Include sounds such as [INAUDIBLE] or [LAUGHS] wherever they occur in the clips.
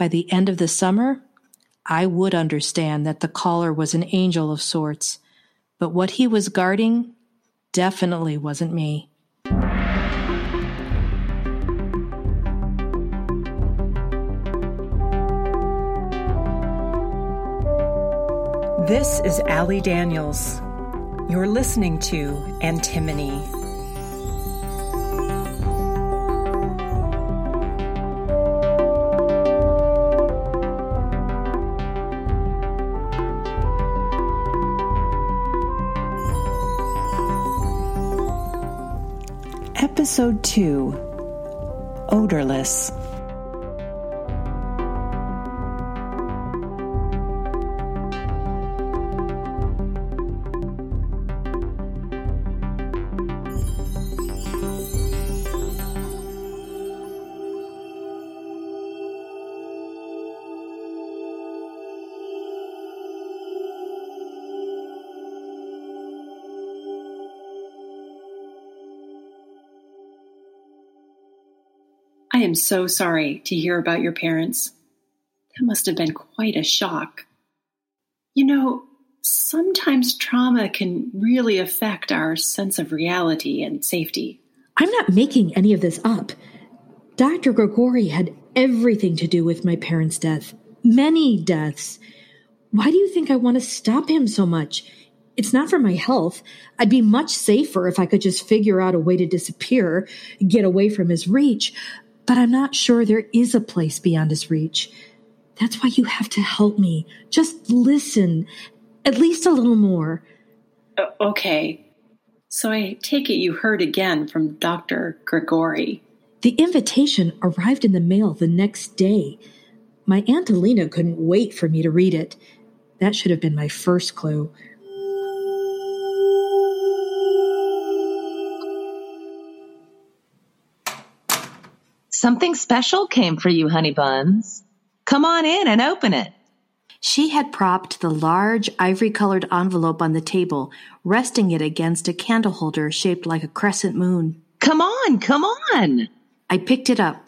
By the end of the summer, I would understand that the caller was an angel of sorts, but what he was guarding definitely wasn't me. This is Allie Daniels. You're listening to Antimony. Episode 2 Odorless. So sorry to hear about your parents. That must have been quite a shock. You know, sometimes trauma can really affect our sense of reality and safety. I'm not making any of this up. Dr. Grigori had everything to do with my parents' death. Many deaths. Why do you think I want to stop him so much? It's not for my health. I'd be much safer if I could just figure out a way to disappear, get away from his reach but I'm not sure there is a place beyond his reach. That's why you have to help me. Just listen, at least a little more. Okay. So I take it you heard again from Dr. Grigori. The invitation arrived in the mail the next day. My Aunt Alina couldn't wait for me to read it. That should have been my first clue. Something special came for you, honey buns. Come on in and open it. She had propped the large ivory colored envelope on the table, resting it against a candle holder shaped like a crescent moon. Come on, come on. I picked it up.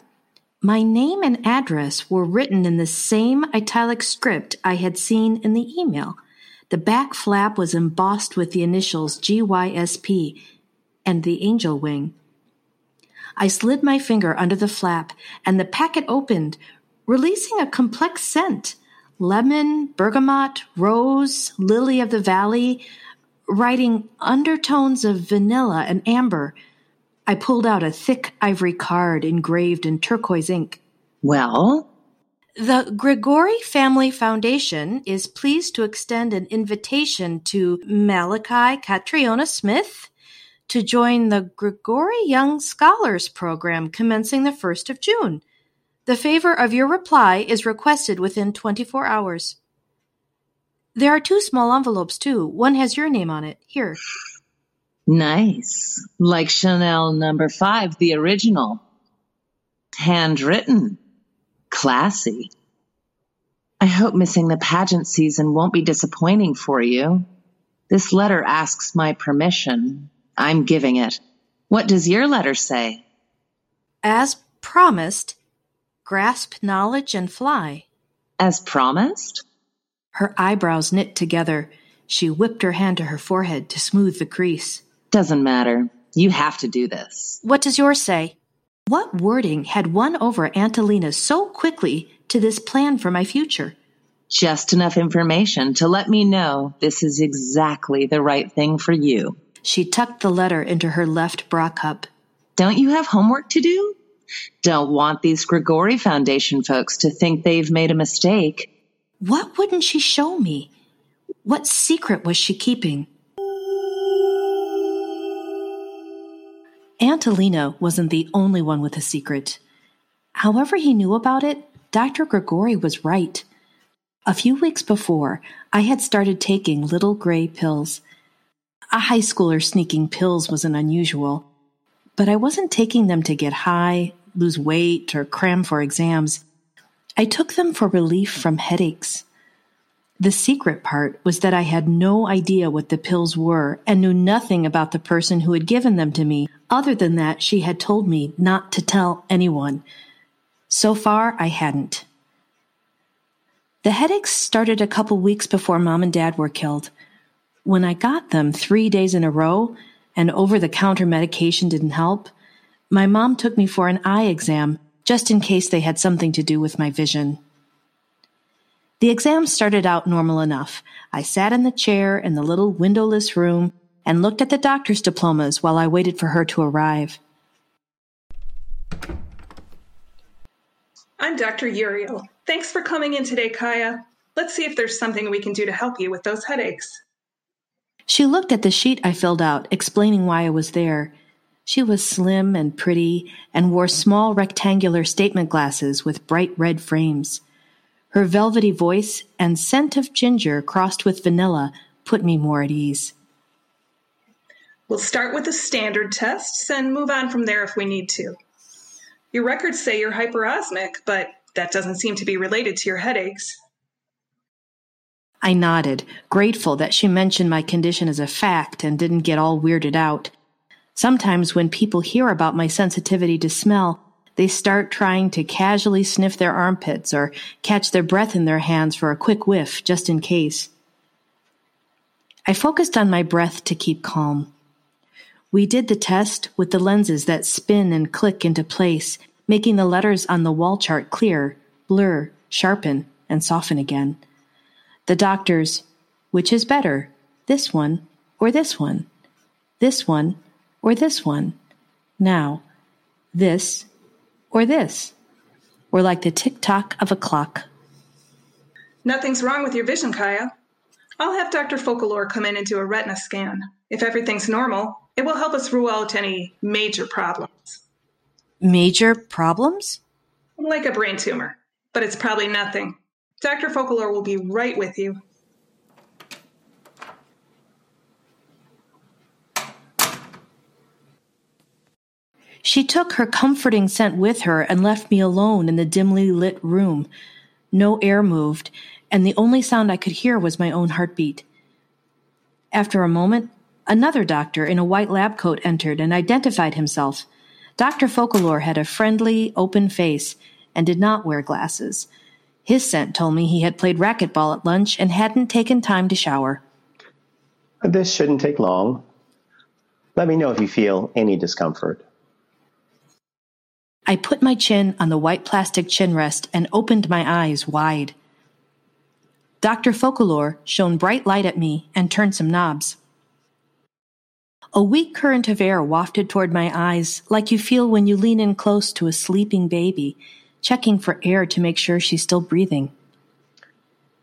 My name and address were written in the same italic script I had seen in the email. The back flap was embossed with the initials GYSP and the angel wing. I slid my finger under the flap, and the packet opened, releasing a complex scent lemon, bergamot, rose, lily of the valley, writing undertones of vanilla and amber. I pulled out a thick ivory card engraved in turquoise ink. Well? The Grigori Family Foundation is pleased to extend an invitation to Malachi Catriona Smith, to join the Grigori Young Scholars Program commencing the 1st of June. The favor of your reply is requested within 24 hours. There are two small envelopes, too. One has your name on it. Here. Nice. Like Chanel number five, the original. Handwritten. Classy. I hope missing the pageant season won't be disappointing for you. This letter asks my permission, I'm giving it. What does your letter say? As promised, grasp knowledge and fly. As promised? Her eyebrows knit together. She whipped her hand to her forehead to smooth the crease. Doesn't matter. You have to do this. What does yours say? What wording had won over Aunt Alina so quickly to this plan for my future? Just enough information to let me know this is exactly the right thing for you. She tucked the letter into her left bra cup. Don't you have homework to do? Don't want these Grigori Foundation folks to think they've made a mistake. What wouldn't she show me? What secret was she keeping? Aunt Alina wasn't the only one with a secret. However, he knew about it, Dr. Grigori was right. A few weeks before, I had started taking little gray pills. A high schooler sneaking pills wasn't unusual, but I wasn't taking them to get high, lose weight, or cram for exams. I took them for relief from headaches. The secret part was that I had no idea what the pills were and knew nothing about the person who had given them to me, other than that she had told me not to tell anyone. So far, I hadn't. The headaches started a couple weeks before mom and dad were killed. When I got them three days in a row and over the counter medication didn't help, my mom took me for an eye exam just in case they had something to do with my vision. The exam started out normal enough. I sat in the chair in the little windowless room and looked at the doctor's diplomas while I waited for her to arrive. I'm Dr. Uriel. Thanks for coming in today, Kaya. Let's see if there's something we can do to help you with those headaches. She looked at the sheet I filled out, explaining why I was there. She was slim and pretty and wore small rectangular statement glasses with bright red frames. Her velvety voice and scent of ginger crossed with vanilla put me more at ease. We'll start with the standard tests and move on from there if we need to. Your records say you're hyperosmic, but that doesn't seem to be related to your headaches. I nodded, grateful that she mentioned my condition as a fact and didn't get all weirded out. Sometimes when people hear about my sensitivity to smell, they start trying to casually sniff their armpits or catch their breath in their hands for a quick whiff, just in case. I focused on my breath to keep calm. We did the test with the lenses that spin and click into place, making the letters on the wall chart clear, blur, sharpen, and soften again. The doctors, which is better, this one or this one? This one or this one? Now, this or this, or like the tick tock of a clock. Nothing's wrong with your vision, Kaya. I'll have Dr. Focalor come in and do a retina scan. If everything's normal, it will help us rule out any major problems. Major problems? Like a brain tumor, but it's probably nothing. Dr. Focalor will be right with you. She took her comforting scent with her and left me alone in the dimly lit room. No air moved, and the only sound I could hear was my own heartbeat. After a moment, another doctor in a white lab coat entered and identified himself. Dr. Focalor had a friendly, open face and did not wear glasses. His scent told me he had played racquetball at lunch and hadn't taken time to shower. This shouldn't take long. Let me know if you feel any discomfort. I put my chin on the white plastic chin rest and opened my eyes wide. Dr. Focalor shone bright light at me and turned some knobs. A weak current of air wafted toward my eyes, like you feel when you lean in close to a sleeping baby, checking for air to make sure she's still breathing.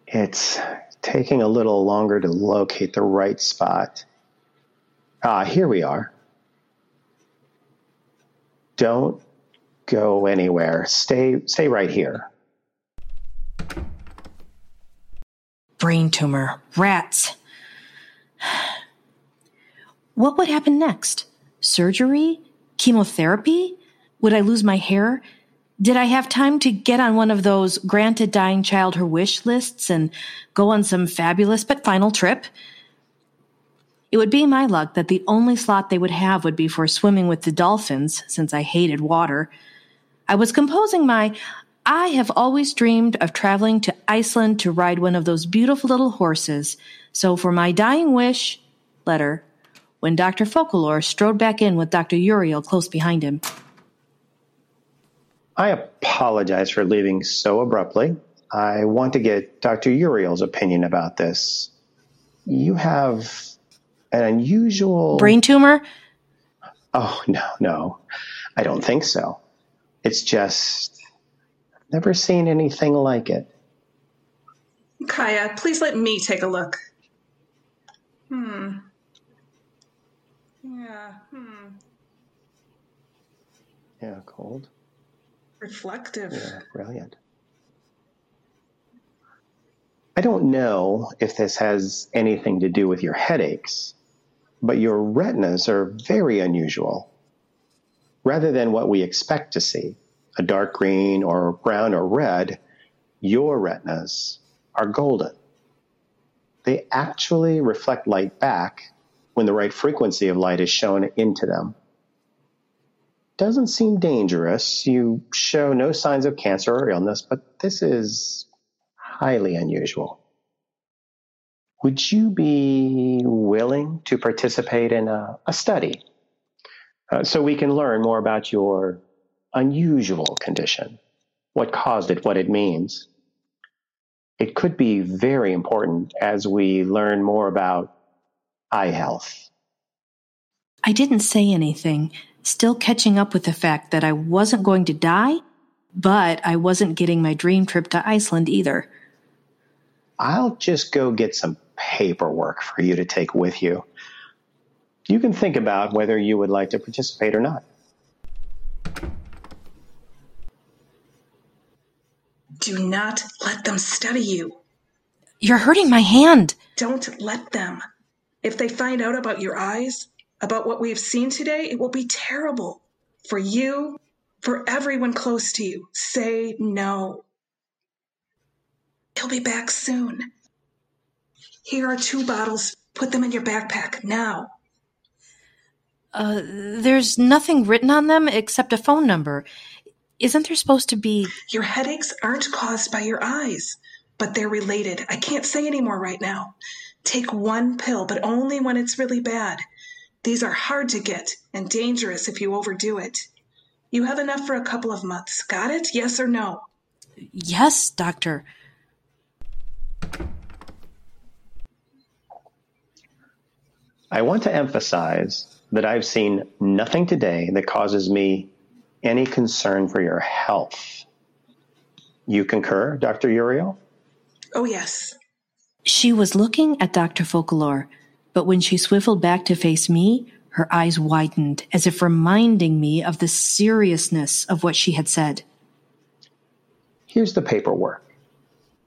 It's taking a little longer to locate the right spot. Ah, here we are. Don't go anywhere. Stay stay right here. Brain tumor, rats. What would happen next? Surgery? Chemotherapy? Would I lose my hair? Did I have time to get on one of those grant a dying child her wish lists and go on some fabulous but final trip? It would be my luck that the only slot they would have would be for swimming with the dolphins, since I hated water. I was composing my I have always dreamed of traveling to Iceland to ride one of those beautiful little horses. So for my dying wish letter, when Dr. Focalor strode back in with Dr. Uriel close behind him. I apologize for leaving so abruptly. I want to get Dr. Uriel's opinion about this. You have an unusual brain tumor? Oh, no, no. I don't think so. It's just never seen anything like it. Kaya, please let me take a look. Hmm. Yeah, hmm. Yeah, cold. Reflective. Yeah, brilliant. I don't know if this has anything to do with your headaches, but your retinas are very unusual rather than what we expect to see a dark green or brown or red, your retinas are golden. They actually reflect light back when the right frequency of light is shown into them. Doesn't seem dangerous. You show no signs of cancer or illness, but this is highly unusual. Would you be willing to participate in a, a study uh, so we can learn more about your unusual condition, what caused it, what it means? It could be very important as we learn more about eye health. I didn't say anything, still catching up with the fact that I wasn't going to die, but I wasn't getting my dream trip to Iceland either. I'll just go get some paperwork for you to take with you. You can think about whether you would like to participate or not. Do not let them study you. You're hurting my hand. Don't let them. If they find out about your eyes, about what we've seen today, it will be terrible for you, for everyone close to you. Say no. He'll be back soon. Here are two bottles. Put them in your backpack now. Uh, there's nothing written on them except a phone number. Isn't there supposed to be. Your headaches aren't caused by your eyes, but they're related. I can't say any more right now. Take one pill, but only when it's really bad. These are hard to get and dangerous if you overdo it. You have enough for a couple of months. Got it? Yes or no? Yes, doctor. I want to emphasize that I've seen nothing today that causes me any concern for your health. You concur, Dr. Uriel? Oh, yes. She was looking at Dr. Focalor, but when she swiveled back to face me, her eyes widened as if reminding me of the seriousness of what she had said. Here's the paperwork.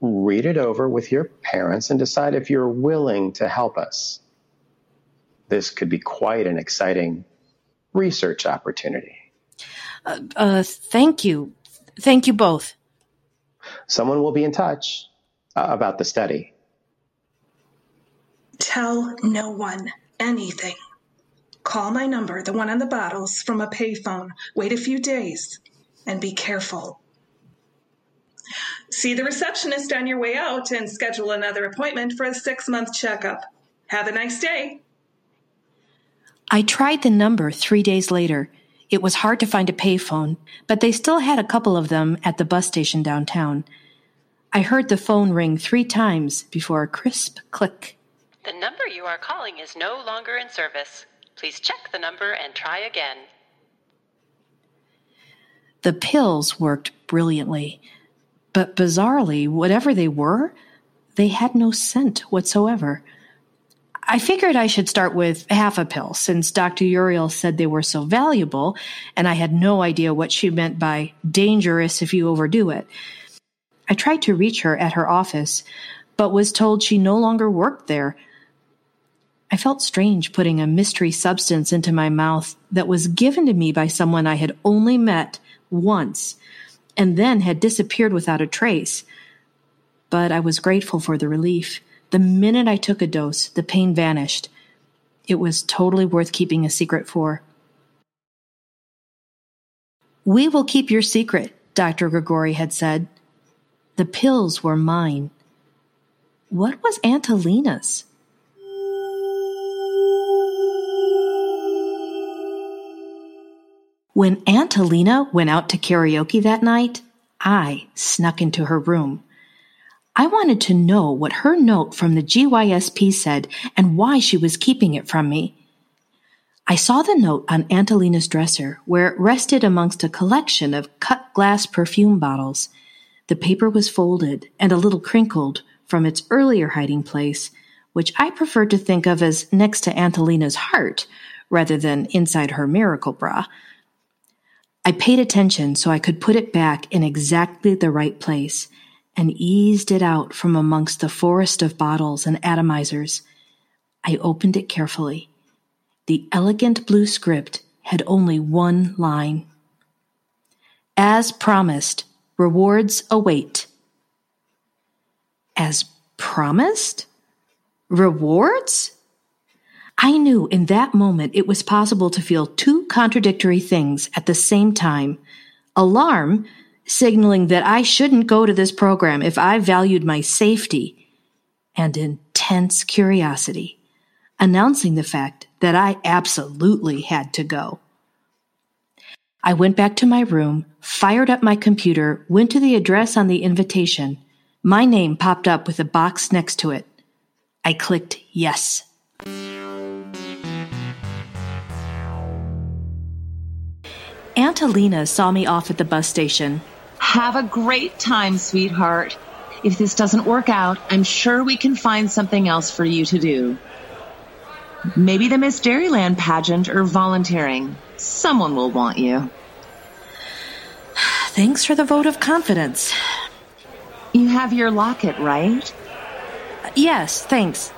Read it over with your parents and decide if you're willing to help us. This could be quite an exciting research opportunity. Uh, uh, thank you. Thank you both. Someone will be in touch uh, about the study. Tell no one anything. Call my number, the one on the bottles, from a payphone. Wait a few days and be careful. See the receptionist on your way out and schedule another appointment for a six month checkup. Have a nice day. I tried the number three days later. It was hard to find a payphone, but they still had a couple of them at the bus station downtown. I heard the phone ring three times before a crisp click. The number you are calling is no longer in service. Please check the number and try again. The pills worked brilliantly, but bizarrely, whatever they were, they had no scent whatsoever. I figured I should start with half a pill since Dr. Uriel said they were so valuable, and I had no idea what she meant by dangerous if you overdo it. I tried to reach her at her office, but was told she no longer worked there. I felt strange putting a mystery substance into my mouth that was given to me by someone I had only met once and then had disappeared without a trace. But I was grateful for the relief. The minute I took a dose, the pain vanished. It was totally worth keeping a secret for. We will keep your secret, Dr. Grigori had said. The pills were mine. What was Aunt When Aunt Alina went out to karaoke that night, I snuck into her room. I wanted to know what her note from the GYSP said and why she was keeping it from me. I saw the note on Aunt Alina's dresser, where it rested amongst a collection of cut glass perfume bottles. The paper was folded and a little crinkled from its earlier hiding place, which I preferred to think of as next to Aunt Alina's heart rather than inside her miracle bra. I paid attention so I could put it back in exactly the right place and eased it out from amongst the forest of bottles and atomizers. I opened it carefully. The elegant blue script had only one line. As promised, rewards await. As promised? Rewards? I knew in that moment it was possible to feel two contradictory things at the same time alarm signaling that I shouldn't go to this program if I valued my safety and intense curiosity, announcing the fact that I absolutely had to go. I went back to my room, fired up my computer, went to the address on the invitation. My name popped up with a box next to it. I clicked yes. Aunt Alina saw me off at the bus station. Have a great time, sweetheart. If this doesn't work out, I'm sure we can find something else for you to do. Maybe the Miss Dairyland pageant or volunteering. Someone will want you. [SIGHS] Thanks for the vote of confidence. You have your locket, right? Yes, thanks.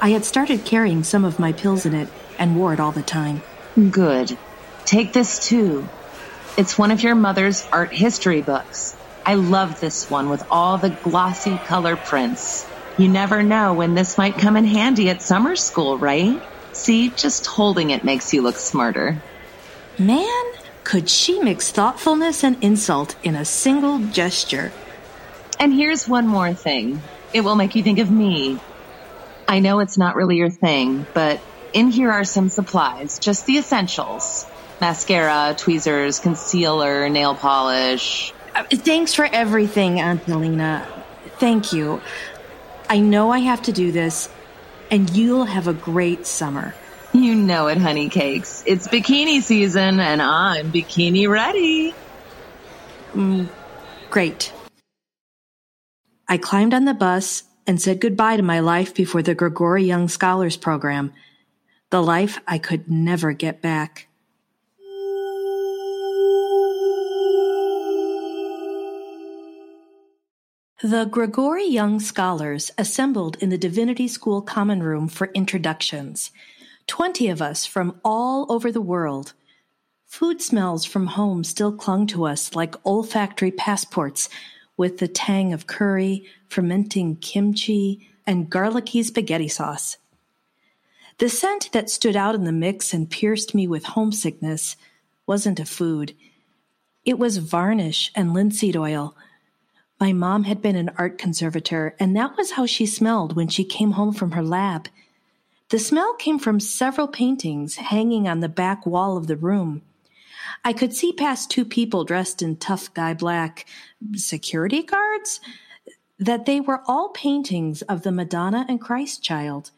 I had started carrying some of my pills in it and wore it all the time. Good. Take this too. It's one of your mother's art history books. I love this one with all the glossy color prints. You never know when this might come in handy at summer school, right? See, just holding it makes you look smarter. Man, could she mix thoughtfulness and insult in a single gesture? And here's one more thing. It will make you think of me. I know it's not really your thing, but in here are some supplies, just the essentials mascara, tweezers, concealer, nail polish. Uh, thanks for everything, Aunt Alina. Thank you. I know I have to do this, and you'll have a great summer. You know it, honey cakes. It's bikini season, and I'm bikini ready. Mm, great. I climbed on the bus and said goodbye to my life before the Grigori Young Scholars Program, the life I could never get back. The Grigori Young Scholars assembled in the Divinity School Common Room for introductions. Twenty of us from all over the world. Food smells from home still clung to us like olfactory passports with the tang of curry, fermenting kimchi, and garlicky spaghetti sauce. The scent that stood out in the mix and pierced me with homesickness wasn't a food. It was varnish and linseed oil – my mom had been an art conservator, and that was how she smelled when she came home from her lab. The smell came from several paintings hanging on the back wall of the room. I could see past two people dressed in tough guy black security guards, that they were all paintings of the Madonna and Christ child.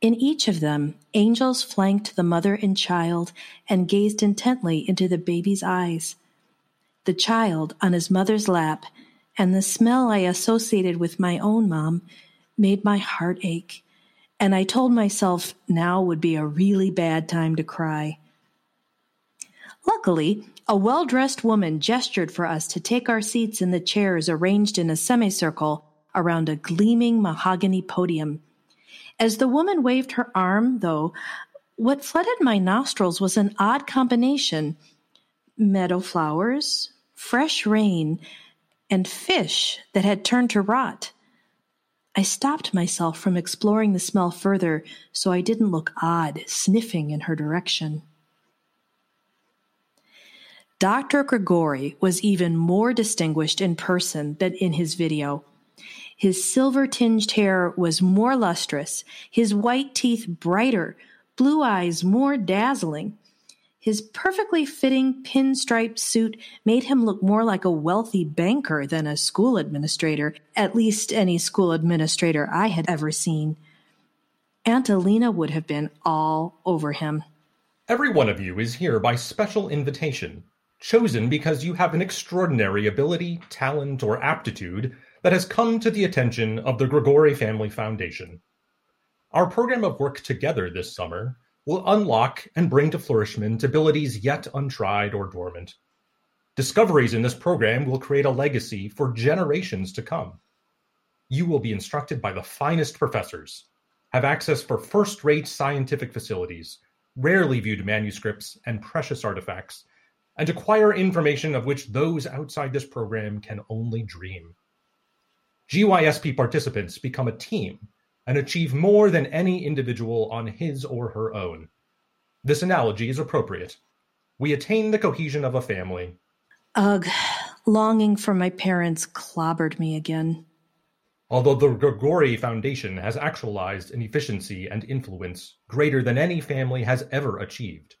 In each of them, angels flanked the mother and child and gazed intently into the baby's eyes. The child on his mother's lap and the smell I associated with my own mom made my heart ache, and I told myself now would be a really bad time to cry. Luckily, a well dressed woman gestured for us to take our seats in the chairs arranged in a semicircle around a gleaming mahogany podium. As the woman waved her arm, though, what flooded my nostrils was an odd combination meadow flowers, fresh rain, and fish that had turned to rot. I stopped myself from exploring the smell further so I didn't look odd sniffing in her direction. Dr. Grigori was even more distinguished in person than in his video. His silver tinged hair was more lustrous, his white teeth brighter, blue eyes more dazzling, his perfectly fitting pinstripe suit made him look more like a wealthy banker than a school administrator, at least any school administrator I had ever seen. Aunt Alina would have been all over him. Every one of you is here by special invitation, chosen because you have an extraordinary ability, talent, or aptitude that has come to the attention of the Grigori Family Foundation. Our program of work together this summer will unlock and bring to flourishment abilities yet untried or dormant. Discoveries in this program will create a legacy for generations to come. You will be instructed by the finest professors, have access for first rate scientific facilities, rarely viewed manuscripts, and precious artifacts, and acquire information of which those outside this program can only dream. GYSP participants become a team and achieve more than any individual on his or her own. This analogy is appropriate. We attain the cohesion of a family. Ugh, Longing for my parents clobbered me again. Although the Grigori Foundation has actualized an efficiency and influence greater than any family has ever achieved.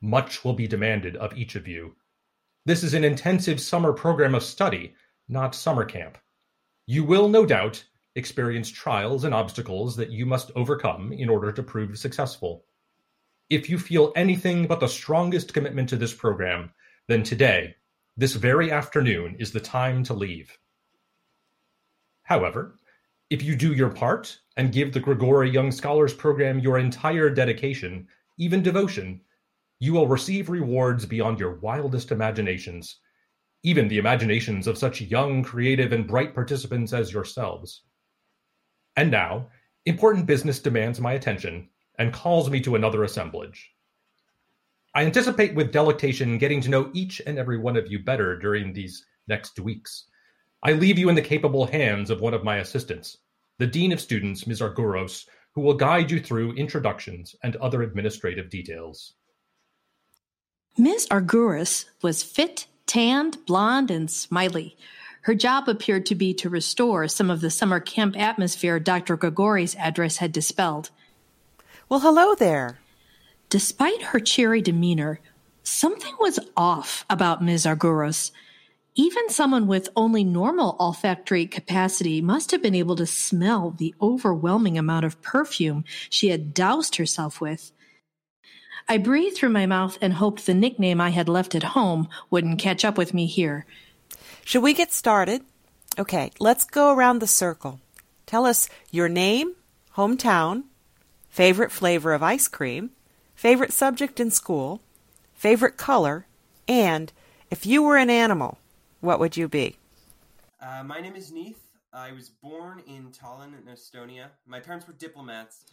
Much will be demanded of each of you. This is an intensive summer program of study, not summer camp. You will, no doubt, experience trials and obstacles that you must overcome in order to prove successful. If you feel anything but the strongest commitment to this program, then today, this very afternoon, is the time to leave. However, if you do your part and give the Grigori Young Scholars Program your entire dedication, even devotion, you will receive rewards beyond your wildest imaginations, even the imaginations of such young, creative, and bright participants as yourselves. And now, important business demands my attention and calls me to another assemblage. I anticipate with delectation getting to know each and every one of you better during these next weeks. I leave you in the capable hands of one of my assistants, the Dean of Students, Ms. Arguros, who will guide you through introductions and other administrative details. Ms. Arguros was fit, tanned, blonde, and smiley. Her job appeared to be to restore some of the summer camp atmosphere Dr. Grigori's address had dispelled. Well, hello there. Despite her cheery demeanor, something was off about Ms. Arguros. Even someone with only normal olfactory capacity must have been able to smell the overwhelming amount of perfume she had doused herself with. I breathed through my mouth and hoped the nickname I had left at home wouldn't catch up with me here. Should we get started? Okay, let's go around the circle. Tell us your name, hometown, favorite flavor of ice cream, favorite subject in school, favorite color, and if you were an animal, what would you be? Uh, my name is Neith. I was born in Tallinn, in Estonia. My parents were diplomats.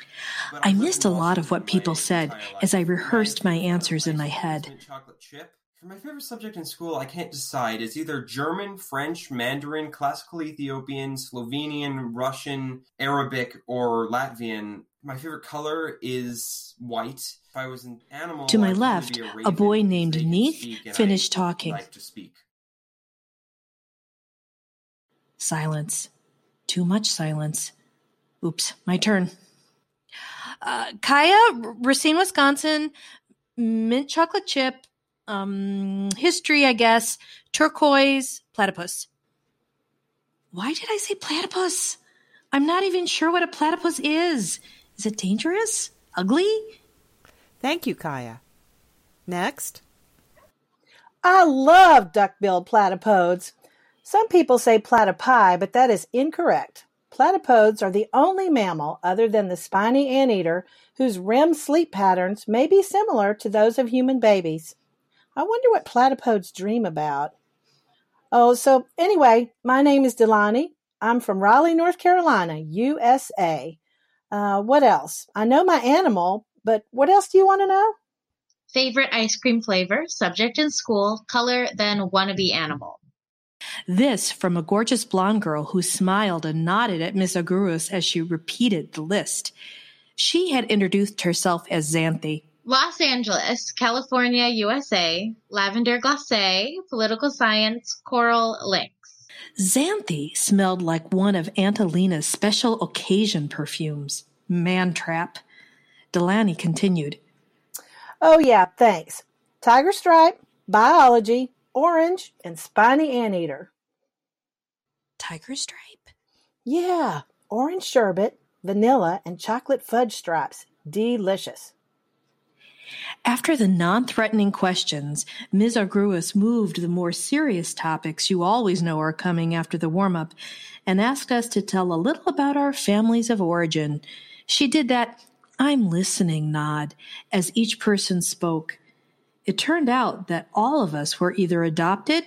I missed a lot of what people said as I rehearsed my answers in my head. Chocolate chip. For my favorite subject in school, I can't decide. It's either German, French, Mandarin, Classical Ethiopian, Slovenian, Russian, Arabic, or Latvian. My favorite color is white. If I was an animal, to my left, a, a, boy named Neith finished talking. Like to. Silence. Too much silence. Oops, my turn. Uh, Kaya, Racine, Wisconsin, mint chocolate chip, um, history, I guess, turquoise, platypus. Why did I say platypus? I'm not even sure what a platypus is. Is it dangerous? Ugly? Thank you, Kaya. Next. I love duck-billed platypodes. Some people say platypi, but that is incorrect. Platypodes are the only mammal other than the spiny anteater whose REM sleep patterns may be similar to those of human babies. I wonder what platypodes dream about. Oh, so anyway, my name is Delaney. I'm from Raleigh, North Carolina, USA. Uh, what else? I know my animal, but what else do you want to know? Favorite ice cream flavor, subject in school, color, then wannabe animal. This from a gorgeous blonde girl who smiled and nodded at Miss Arguros as she repeated the list. She had introduced herself as Xanthi. Los Angeles, California, USA, lavender glacé, political science, coral lynx. Xanthi smelled like one of Aunt Alina's special occasion perfumes. Mantrap. Delaney continued. Oh, yeah, thanks. Tiger stripe, biology, orange, and spiny anteater. Tiger stripe? Yeah, orange sherbet, vanilla, and chocolate fudge stripes. Delicious. After the non threatening questions, Ms. Arguros moved the more serious topics you always know are coming after the warm up and asked us to tell a little about our families of origin. She did that I'm listening nod as each person spoke. It turned out that all of us were either adopted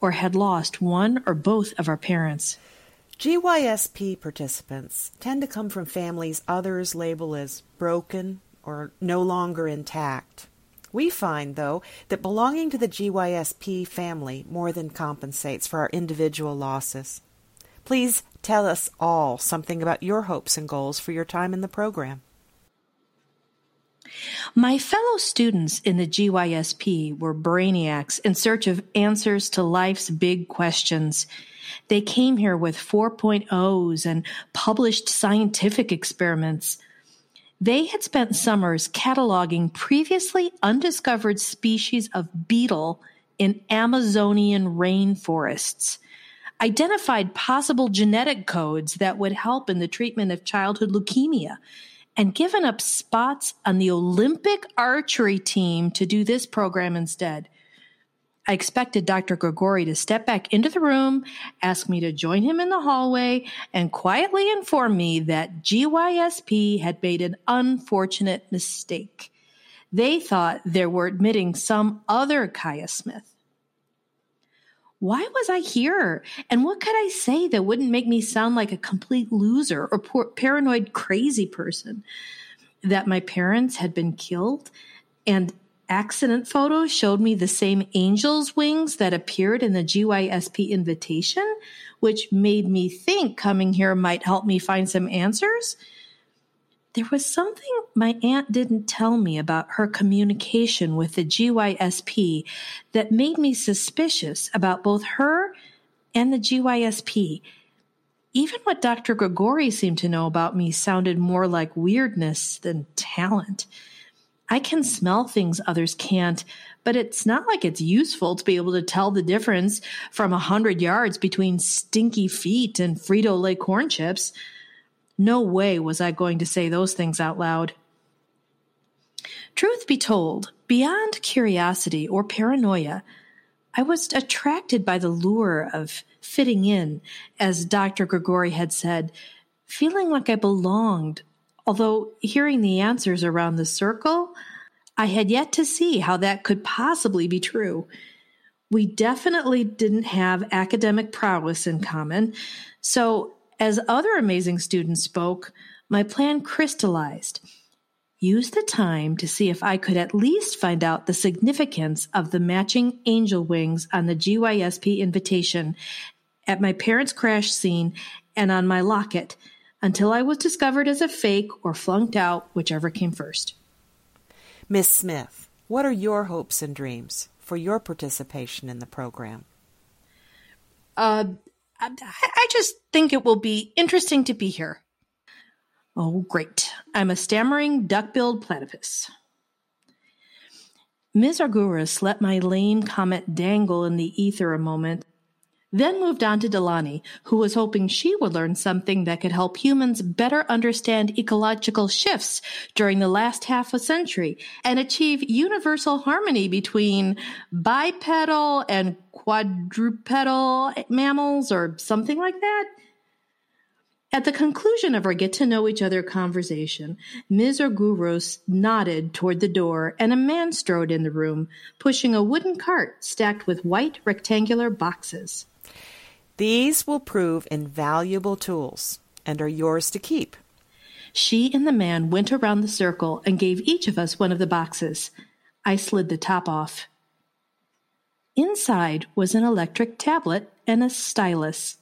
or had lost one or both of our parents. GYSP participants tend to come from families others label as broken or no longer intact. We find, though, that belonging to the GYSP family more than compensates for our individual losses. Please tell us all something about your hopes and goals for your time in the program. My fellow students in the GYSP were brainiacs in search of answers to life's big questions. They came here with 4.0s and published scientific experiments. They had spent summers cataloging previously undiscovered species of beetle in Amazonian rainforests, identified possible genetic codes that would help in the treatment of childhood leukemia, and given up spots on the Olympic archery team to do this program instead. I expected Dr. Grigori to step back into the room, ask me to join him in the hallway, and quietly inform me that GYSP had made an unfortunate mistake. They thought they were admitting some other Kaya Smith. Why was I here? And what could I say that wouldn't make me sound like a complete loser or paranoid crazy person? That my parents had been killed and accident photos showed me the same angel's wings that appeared in the GYSP invitation, which made me think coming here might help me find some answers. There was something my aunt didn't tell me about her communication with the GYSP that made me suspicious about both her and the GYSP. Even what Dr. Grigori seemed to know about me sounded more like weirdness than talent. I can smell things others can't, but it's not like it's useful to be able to tell the difference from a hundred yards between stinky feet and Frito Lay corn chips. No way was I going to say those things out loud. Truth be told, beyond curiosity or paranoia, I was attracted by the lure of fitting in, as Dr. Grigori had said, feeling like I belonged Although hearing the answers around the circle, I had yet to see how that could possibly be true. We definitely didn't have academic prowess in common, so as other amazing students spoke, my plan crystallized. Use the time to see if I could at least find out the significance of the matching angel wings on the GYSP invitation at my parents' crash scene and on my locket until I was discovered as a fake or flunked out, whichever came first. Miss Smith, what are your hopes and dreams for your participation in the program? Uh, I, I just think it will be interesting to be here. Oh, great. I'm a stammering duck-billed platypus. Ms. Arguros let my lame comment dangle in the ether a moment then moved on to Delaney, who was hoping she would learn something that could help humans better understand ecological shifts during the last half a century and achieve universal harmony between bipedal and quadrupedal mammals or something like that. At the conclusion of our get to know each other conversation, Ms. Arguros nodded toward the door and a man strode in the room, pushing a wooden cart stacked with white rectangular boxes. These will prove invaluable tools and are yours to keep. She and the man went around the circle and gave each of us one of the boxes. I slid the top off. Inside was an electric tablet and a stylus.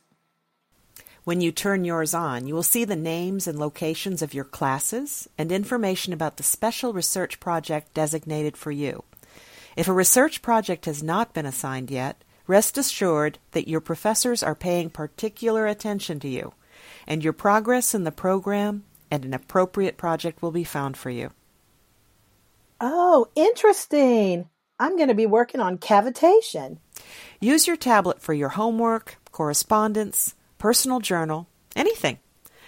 When you turn yours on, you will see the names and locations of your classes and information about the special research project designated for you. If a research project has not been assigned yet, Rest assured that your professors are paying particular attention to you, and your progress in the program and an appropriate project will be found for you. Oh, interesting. I'm going to be working on cavitation. Use your tablet for your homework, correspondence, personal journal, anything.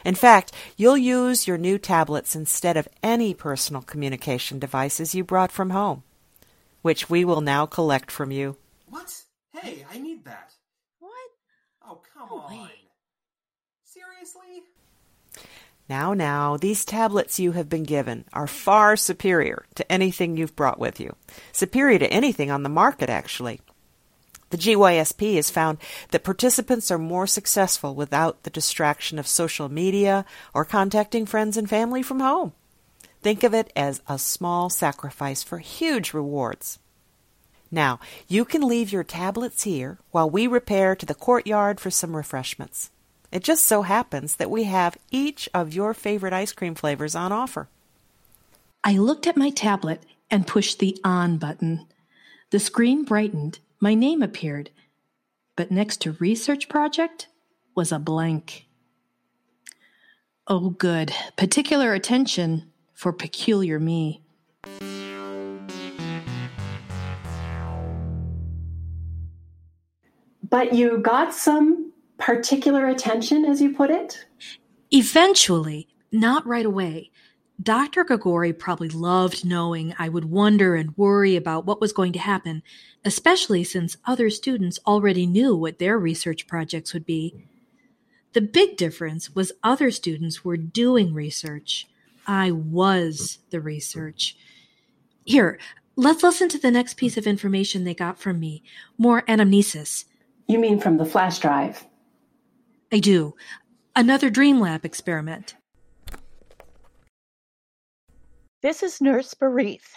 In fact, you'll use your new tablets instead of any personal communication devices you brought from home, which we will now collect from you. What? Hey, I need that. What? Oh, come oh, on. Wait. Seriously? Now, now, these tablets you have been given are far superior to anything you've brought with you. Superior to anything on the market, actually. The GYSP has found that participants are more successful without the distraction of social media or contacting friends and family from home. Think of it as a small sacrifice for huge rewards. Now, you can leave your tablets here while we repair to the courtyard for some refreshments. It just so happens that we have each of your favorite ice cream flavors on offer. I looked at my tablet and pushed the on button. The screen brightened, my name appeared, but next to research project was a blank. Oh, good. Particular attention for peculiar me. But you got some particular attention, as you put it? Eventually, not right away. Dr. Grigori probably loved knowing I would wonder and worry about what was going to happen, especially since other students already knew what their research projects would be. The big difference was other students were doing research. I was the research. Here, let's listen to the next piece of information they got from me more anamnesis. You mean from the flash drive? I do. Another DreamLab experiment. This is Nurse Berith,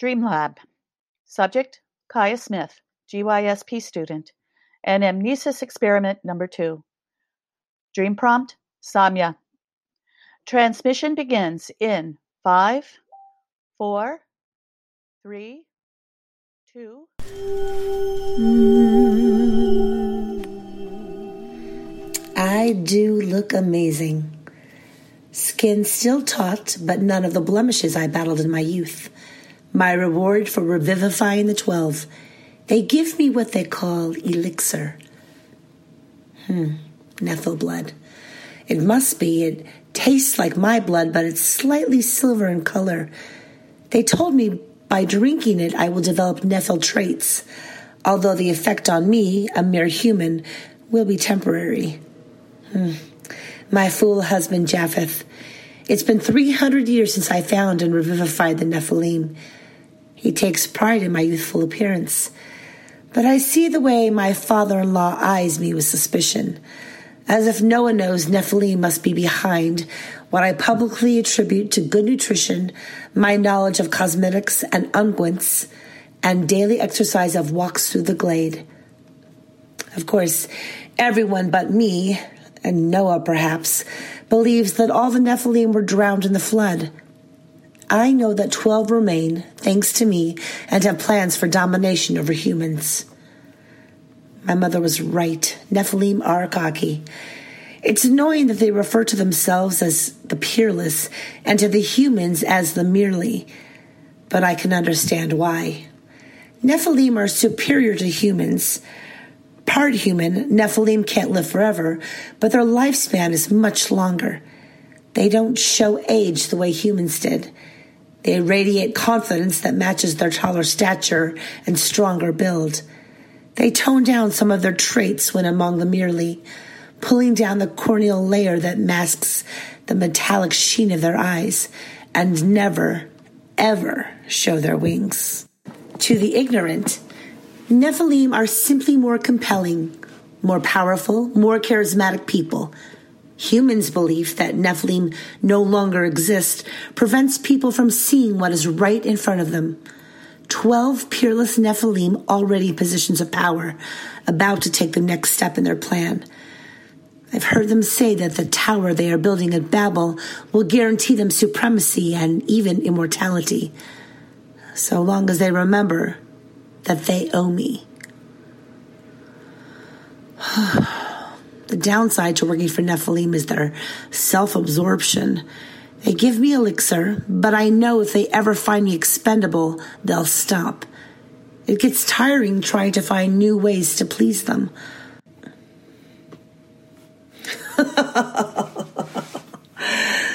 DreamLab. Subject, Kaya Smith, GYSP student, and Anamnesis Experiment Number 2. Dream prompt, Samya. Transmission begins in five, four, three, two. I do look amazing. Skin still taut, but none of the blemishes I battled in my youth. My reward for revivifying the twelve. They give me what they call elixir. Hmm, Nephil blood. It must be. It tastes like my blood, but it's slightly silver in color. They told me by drinking it I will develop Nephil traits, although the effect on me, a mere human, will be temporary. My fool husband Japheth. It's been 300 years since I found and revivified the Nephilim. He takes pride in my youthful appearance. But I see the way my father in law eyes me with suspicion, as if no one knows Nephilim must be behind what I publicly attribute to good nutrition, my knowledge of cosmetics and unguents, and daily exercise of walks through the glade. Of course, everyone but me and Noah perhaps, believes that all the Nephilim were drowned in the flood. I know that 12 remain, thanks to me, and have plans for domination over humans. My mother was right. Nephilim are cocky. It's annoying that they refer to themselves as the peerless and to the humans as the merely, but I can understand why. Nephilim are superior to humans Part human, Nephilim can't live forever, but their lifespan is much longer. They don't show age the way humans did. They radiate confidence that matches their taller stature and stronger build. They tone down some of their traits when among the merely, pulling down the corneal layer that masks the metallic sheen of their eyes, and never, ever show their wings. To the ignorant, Nephilim are simply more compelling, more powerful, more charismatic people. Humans' belief that Nephilim no longer exist prevents people from seeing what is right in front of them. Twelve peerless Nephilim already in positions of power, about to take the next step in their plan. I've heard them say that the tower they are building at Babel will guarantee them supremacy and even immortality. So long as they remember that they owe me. [SIGHS] the downside to working for Nephilim is their self absorption. They give me elixir, but I know if they ever find me expendable, they'll stop. It gets tiring trying to find new ways to please them. [LAUGHS]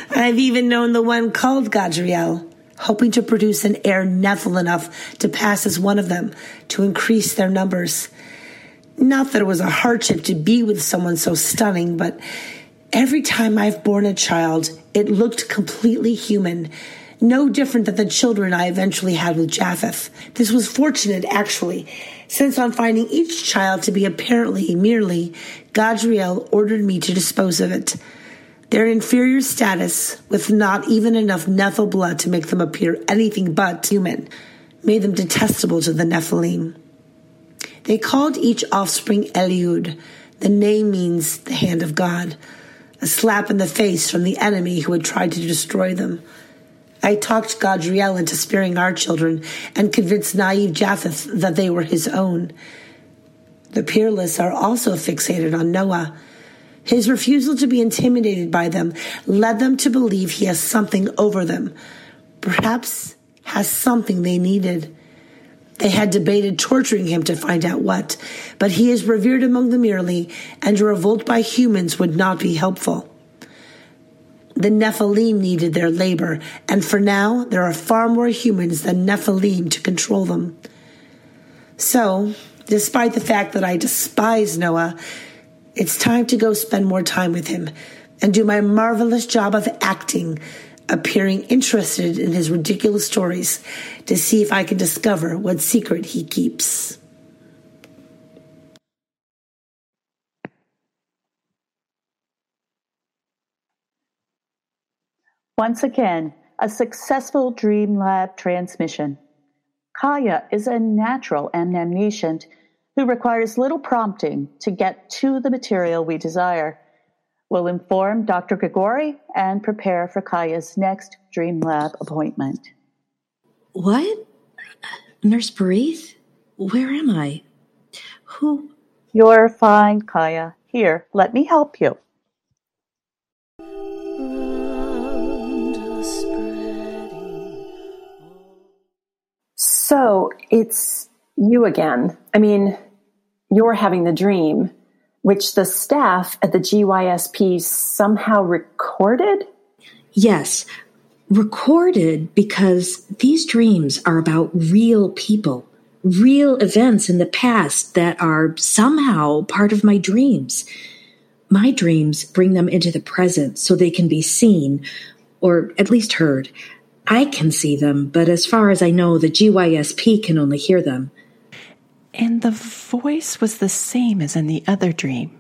I've even known the one called Gadriel hoping to produce an heir Nephil enough to pass as one of them to increase their numbers. Not that it was a hardship to be with someone so stunning, but every time I've borne a child, it looked completely human. No different than the children I eventually had with Japheth. This was fortunate, actually, since on finding each child to be apparently merely, Gadriel ordered me to dispose of it. Their inferior status, with not even enough Nephil blood to make them appear anything but human, made them detestable to the Nephilim. They called each offspring Eliud. The name means the hand of God, a slap in the face from the enemy who had tried to destroy them. I talked Gadriel into sparing our children and convinced naive Japheth that they were his own. The peerless are also fixated on Noah. His refusal to be intimidated by them led them to believe he has something over them, perhaps has something they needed. They had debated torturing him to find out what, but he is revered among them merely, and a revolt by humans would not be helpful. The Nephilim needed their labor, and for now there are far more humans than Nephilim to control them. So, despite the fact that I despise Noah, it's time to go spend more time with him and do my marvelous job of acting appearing interested in his ridiculous stories to see if I can discover what secret he keeps. Once again, a successful Dreamlab transmission. Kaya is a natural anamnesiant who requires little prompting to get to the material we desire. We'll inform Dr. Grigori and prepare for Kaya's next Dream Lab appointment. What? Nurse Berith? Where am I? Who? You're fine, Kaya. Here, let me help you. So it's you again. I mean, you're having the dream which the staff at the GYSP somehow recorded? Yes, recorded because these dreams are about real people, real events in the past that are somehow part of my dreams. My dreams bring them into the present so they can be seen, or at least heard. I can see them, but as far as I know, the GYSP can only hear them. And the voice was the same as in the other dream,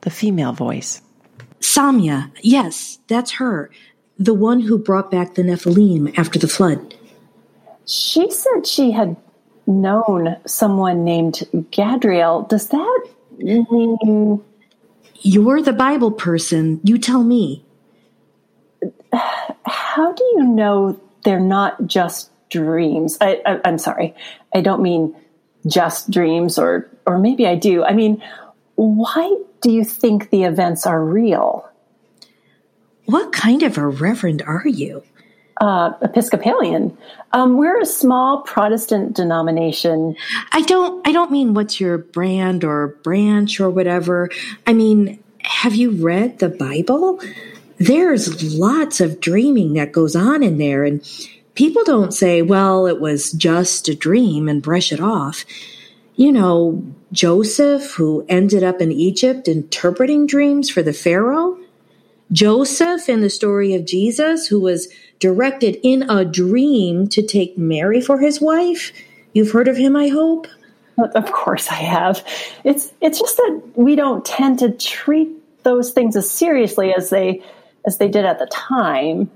the female voice. Samya, yes, that's her. The one who brought back the Nephilim after the flood. She said she had known someone named Gadriel. Does that mean. You're the Bible person. You tell me. How do you know they're not just dreams? I, I, I'm sorry. I don't mean just dreams or or maybe I do. I mean, why do you think the events are real? What kind of a reverend are you? Uh, Episcopalian. Um, we're a small Protestant denomination. I don't. I don't mean what's your brand or branch or whatever. I mean, have you read the Bible? There's lots of dreaming that goes on in there, and people don't say, well, it was just a dream and brush it off. You know, Joseph, who ended up in Egypt interpreting dreams for the Pharaoh. Joseph in the story of Jesus, who was directed in a dream to take Mary for his wife. You've heard of him, I hope? Of course I have. It's it's just that we don't tend to treat those things as seriously as they as they did at the time.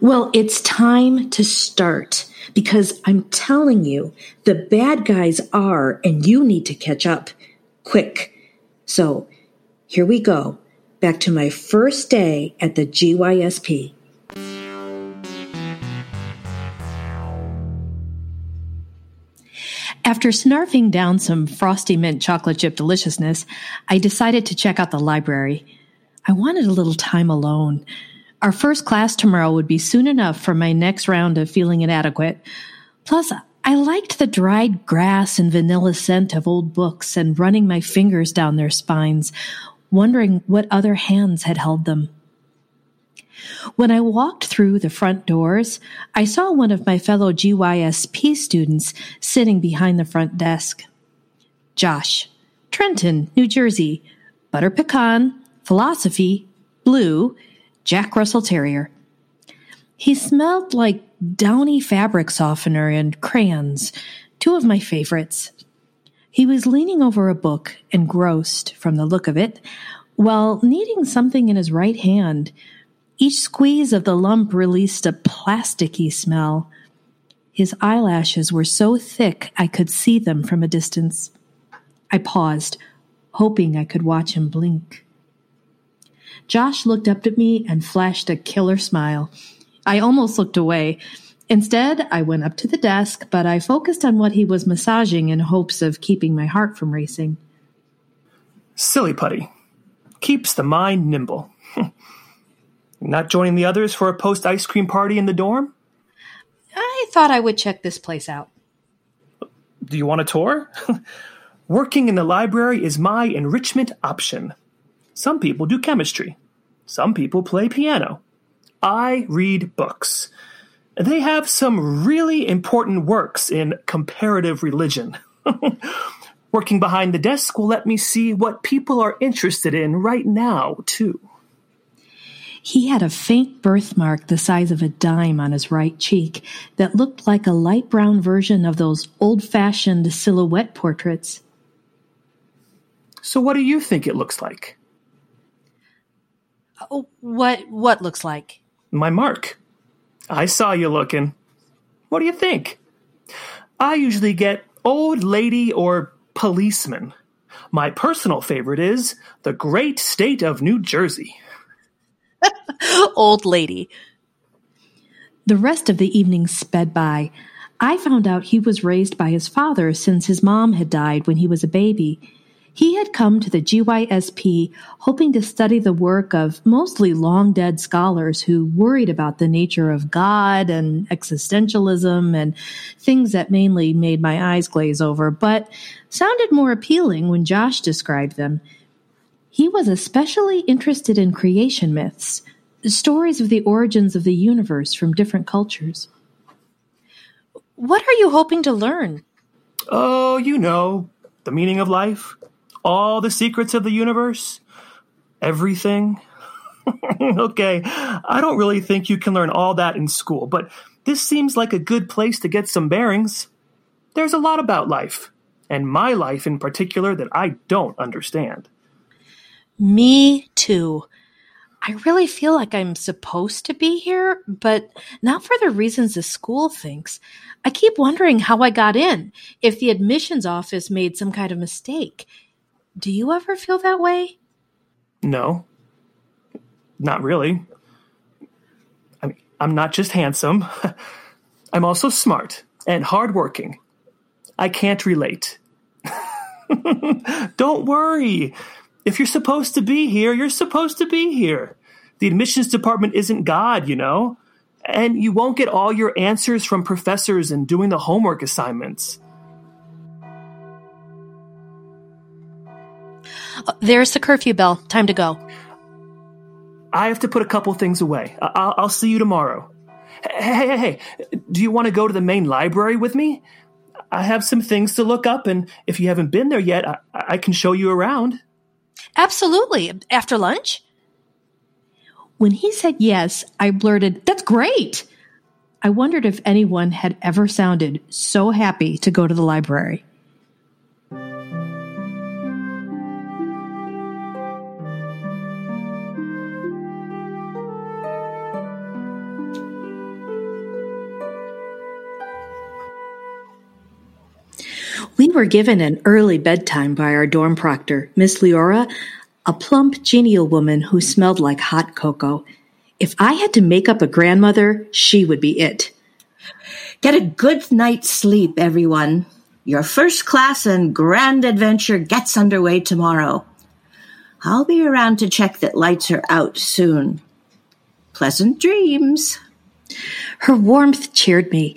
Well, it's time to start because I'm telling you, the bad guys are, and you need to catch up quick. So here we go. Back to my first day at the GYSP. After snarfing down some frosty mint chocolate chip deliciousness, I decided to check out the library. I wanted a little time alone. Our first class tomorrow would be soon enough for my next round of feeling inadequate. Plus, I liked the dried grass and vanilla scent of old books and running my fingers down their spines, wondering what other hands had held them. When I walked through the front doors, I saw one of my fellow GYSP students sitting behind the front desk. Josh, Trenton, New Jersey, butter pecan, philosophy, blue, Jack Russell Terrier. He smelled like downy fabric softener and crayons, two of my favorites. He was leaning over a book, engrossed from the look of it, while kneading something in his right hand. Each squeeze of the lump released a plasticky smell. His eyelashes were so thick I could see them from a distance. I paused, hoping I could watch him blink. Josh looked up at me and flashed a killer smile. I almost looked away. Instead, I went up to the desk, but I focused on what he was massaging in hopes of keeping my heart from racing. Silly putty. Keeps the mind nimble. [LAUGHS] Not joining the others for a post ice cream party in the dorm? I thought I would check this place out. Do you want a tour? [LAUGHS] Working in the library is my enrichment option. Some people do chemistry. Some people play piano. I read books. They have some really important works in comparative religion. [LAUGHS] Working behind the desk will let me see what people are interested in right now, too. He had a faint birthmark the size of a dime on his right cheek that looked like a light brown version of those old fashioned silhouette portraits. So, what do you think it looks like? Oh, what what looks like? My mark. I saw you looking. What do you think? I usually get old lady or policeman. My personal favorite is the great state of New Jersey. [LAUGHS] Old lady. The rest of the evening sped by. I found out he was raised by his father since his mom had died when he was a baby. He had come to the GYSP hoping to study the work of mostly long dead scholars who worried about the nature of God and existentialism and things that mainly made my eyes glaze over, but sounded more appealing when Josh described them. He was especially interested in creation myths, stories of the origins of the universe from different cultures. What are you hoping to learn? Oh, you know, the meaning of life, all the secrets of the universe, everything. [LAUGHS] okay, I don't really think you can learn all that in school, but this seems like a good place to get some bearings. There's a lot about life, and my life in particular, that I don't understand. Me too. I really feel like I'm supposed to be here, but not for the reasons the school thinks. I keep wondering how I got in, if the admissions office made some kind of mistake. Do you ever feel that way? No. Not really. I mean, I'm not just handsome. [LAUGHS] I'm also smart and hardworking. I can't relate. [LAUGHS] Don't worry. If you're supposed to be here, you're supposed to be here. The admissions department isn't God, you know? And you won't get all your answers from professors and doing the homework assignments. Uh, there's the curfew bell. Time to go. I have to put a couple things away. I- will see you tomorrow. Hey, hey, hey, do you want to go to the main library with me? I have some things to look up, and if you haven't been there yet, I, I can show you around. Absolutely. After lunch? When he said yes, I blurted, That's great! I wondered if anyone had ever sounded so happy to go to the library. We were given an early bedtime by our dorm proctor, Miss Leora, a plump, genial woman who smelled like hot cocoa. If I had to make up a grandmother, she would be it. Get a good night's sleep, everyone. Your first class and grand adventure gets underway tomorrow. I'll be around to check that lights are out soon. Pleasant dreams. Her warmth cheered me.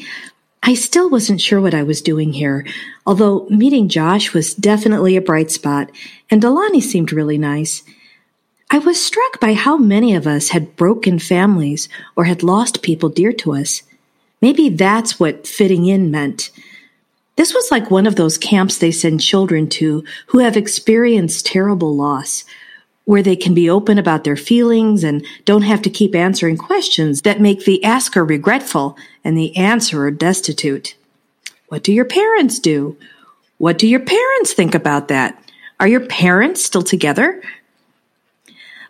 I still wasn't sure what I was doing here, although meeting Josh was definitely a bright spot, and Delaney seemed really nice. I was struck by how many of us had broken families or had lost people dear to us. Maybe that's what fitting in meant. This was like one of those camps they send children to who have experienced terrible loss, where they can be open about their feelings and don't have to keep answering questions that make the asker regretful and the answerer destitute. What do your parents do? What do your parents think about that? Are your parents still together?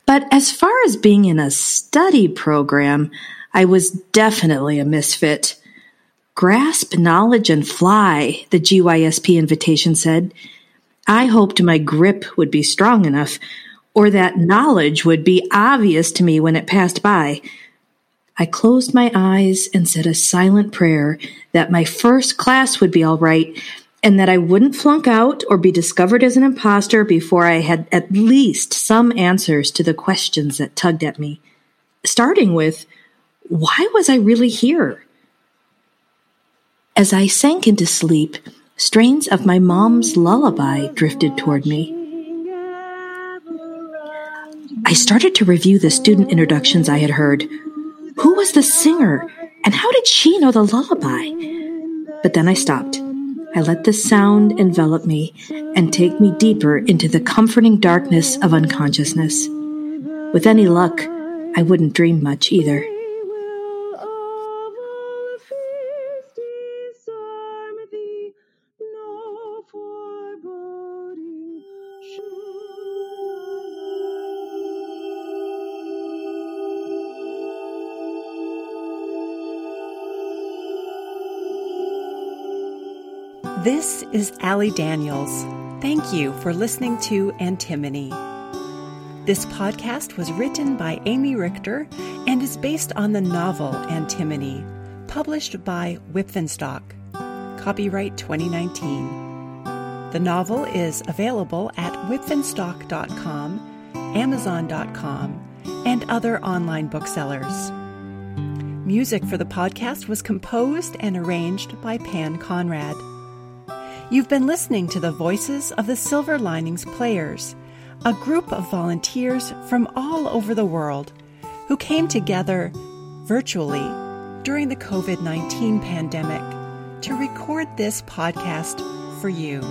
But as far as being in a study program, I was definitely a misfit. Grasp knowledge and fly, the GYSP invitation said. I hoped my grip would be strong enough or that knowledge would be obvious to me when it passed by. I closed my eyes and said a silent prayer that my first class would be all right and that I wouldn't flunk out or be discovered as an impostor before I had at least some answers to the questions that tugged at me. Starting with, why was I really here? As I sank into sleep, strains of my mom's lullaby drifted toward me. I started to review the student introductions I had heard. Who was the singer, and how did she know the lullaby? But then I stopped. I let the sound envelop me and take me deeper into the comforting darkness of unconsciousness. With any luck, I wouldn't dream much either. Is Allie Daniels. Thank you for listening to Antimony. This podcast was written by Amy Richter and is based on the novel Antimony, published by Wipf and Stock. Copyright 2019. The novel is available at wipfandstock.com, amazon.com, and other online booksellers. Music for the podcast was composed and arranged by Pan Conrad. You've been listening to the Voices of the Silver Linings Players, a group of volunteers from all over the world who came together virtually during the COVID 19 pandemic to record this podcast for you.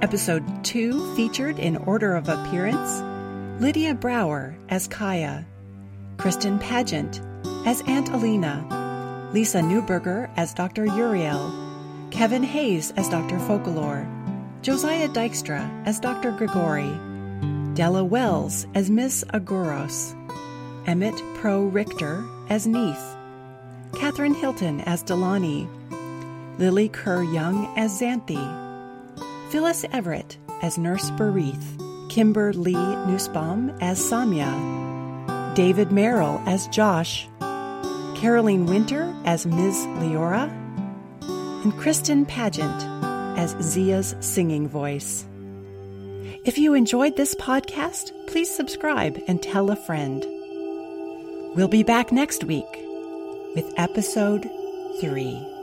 Episode 2 featured in order of appearance Lydia Brower as Kaya, Kristen Pageant as Aunt Alina, Lisa Newberger as Dr. Uriel, Kevin Hayes as Dr. Focalor, Josiah Dykstra as Dr. Grigori, Della Wells as Miss Arguros, Emmett Pro Richter as Neith, Catherine Hilton as Delaney, Lily Kerr Young as Xanthi, Phyllis Everett as Nurse Berith, Kimber Lee Nussbaum as Samya, David Merrill as Josh, Caroline Winter as Ms. Leora, and Kristen Pageant as Zia's singing voice. If you enjoyed this podcast, please subscribe and tell a friend. We'll be back next week with episode three.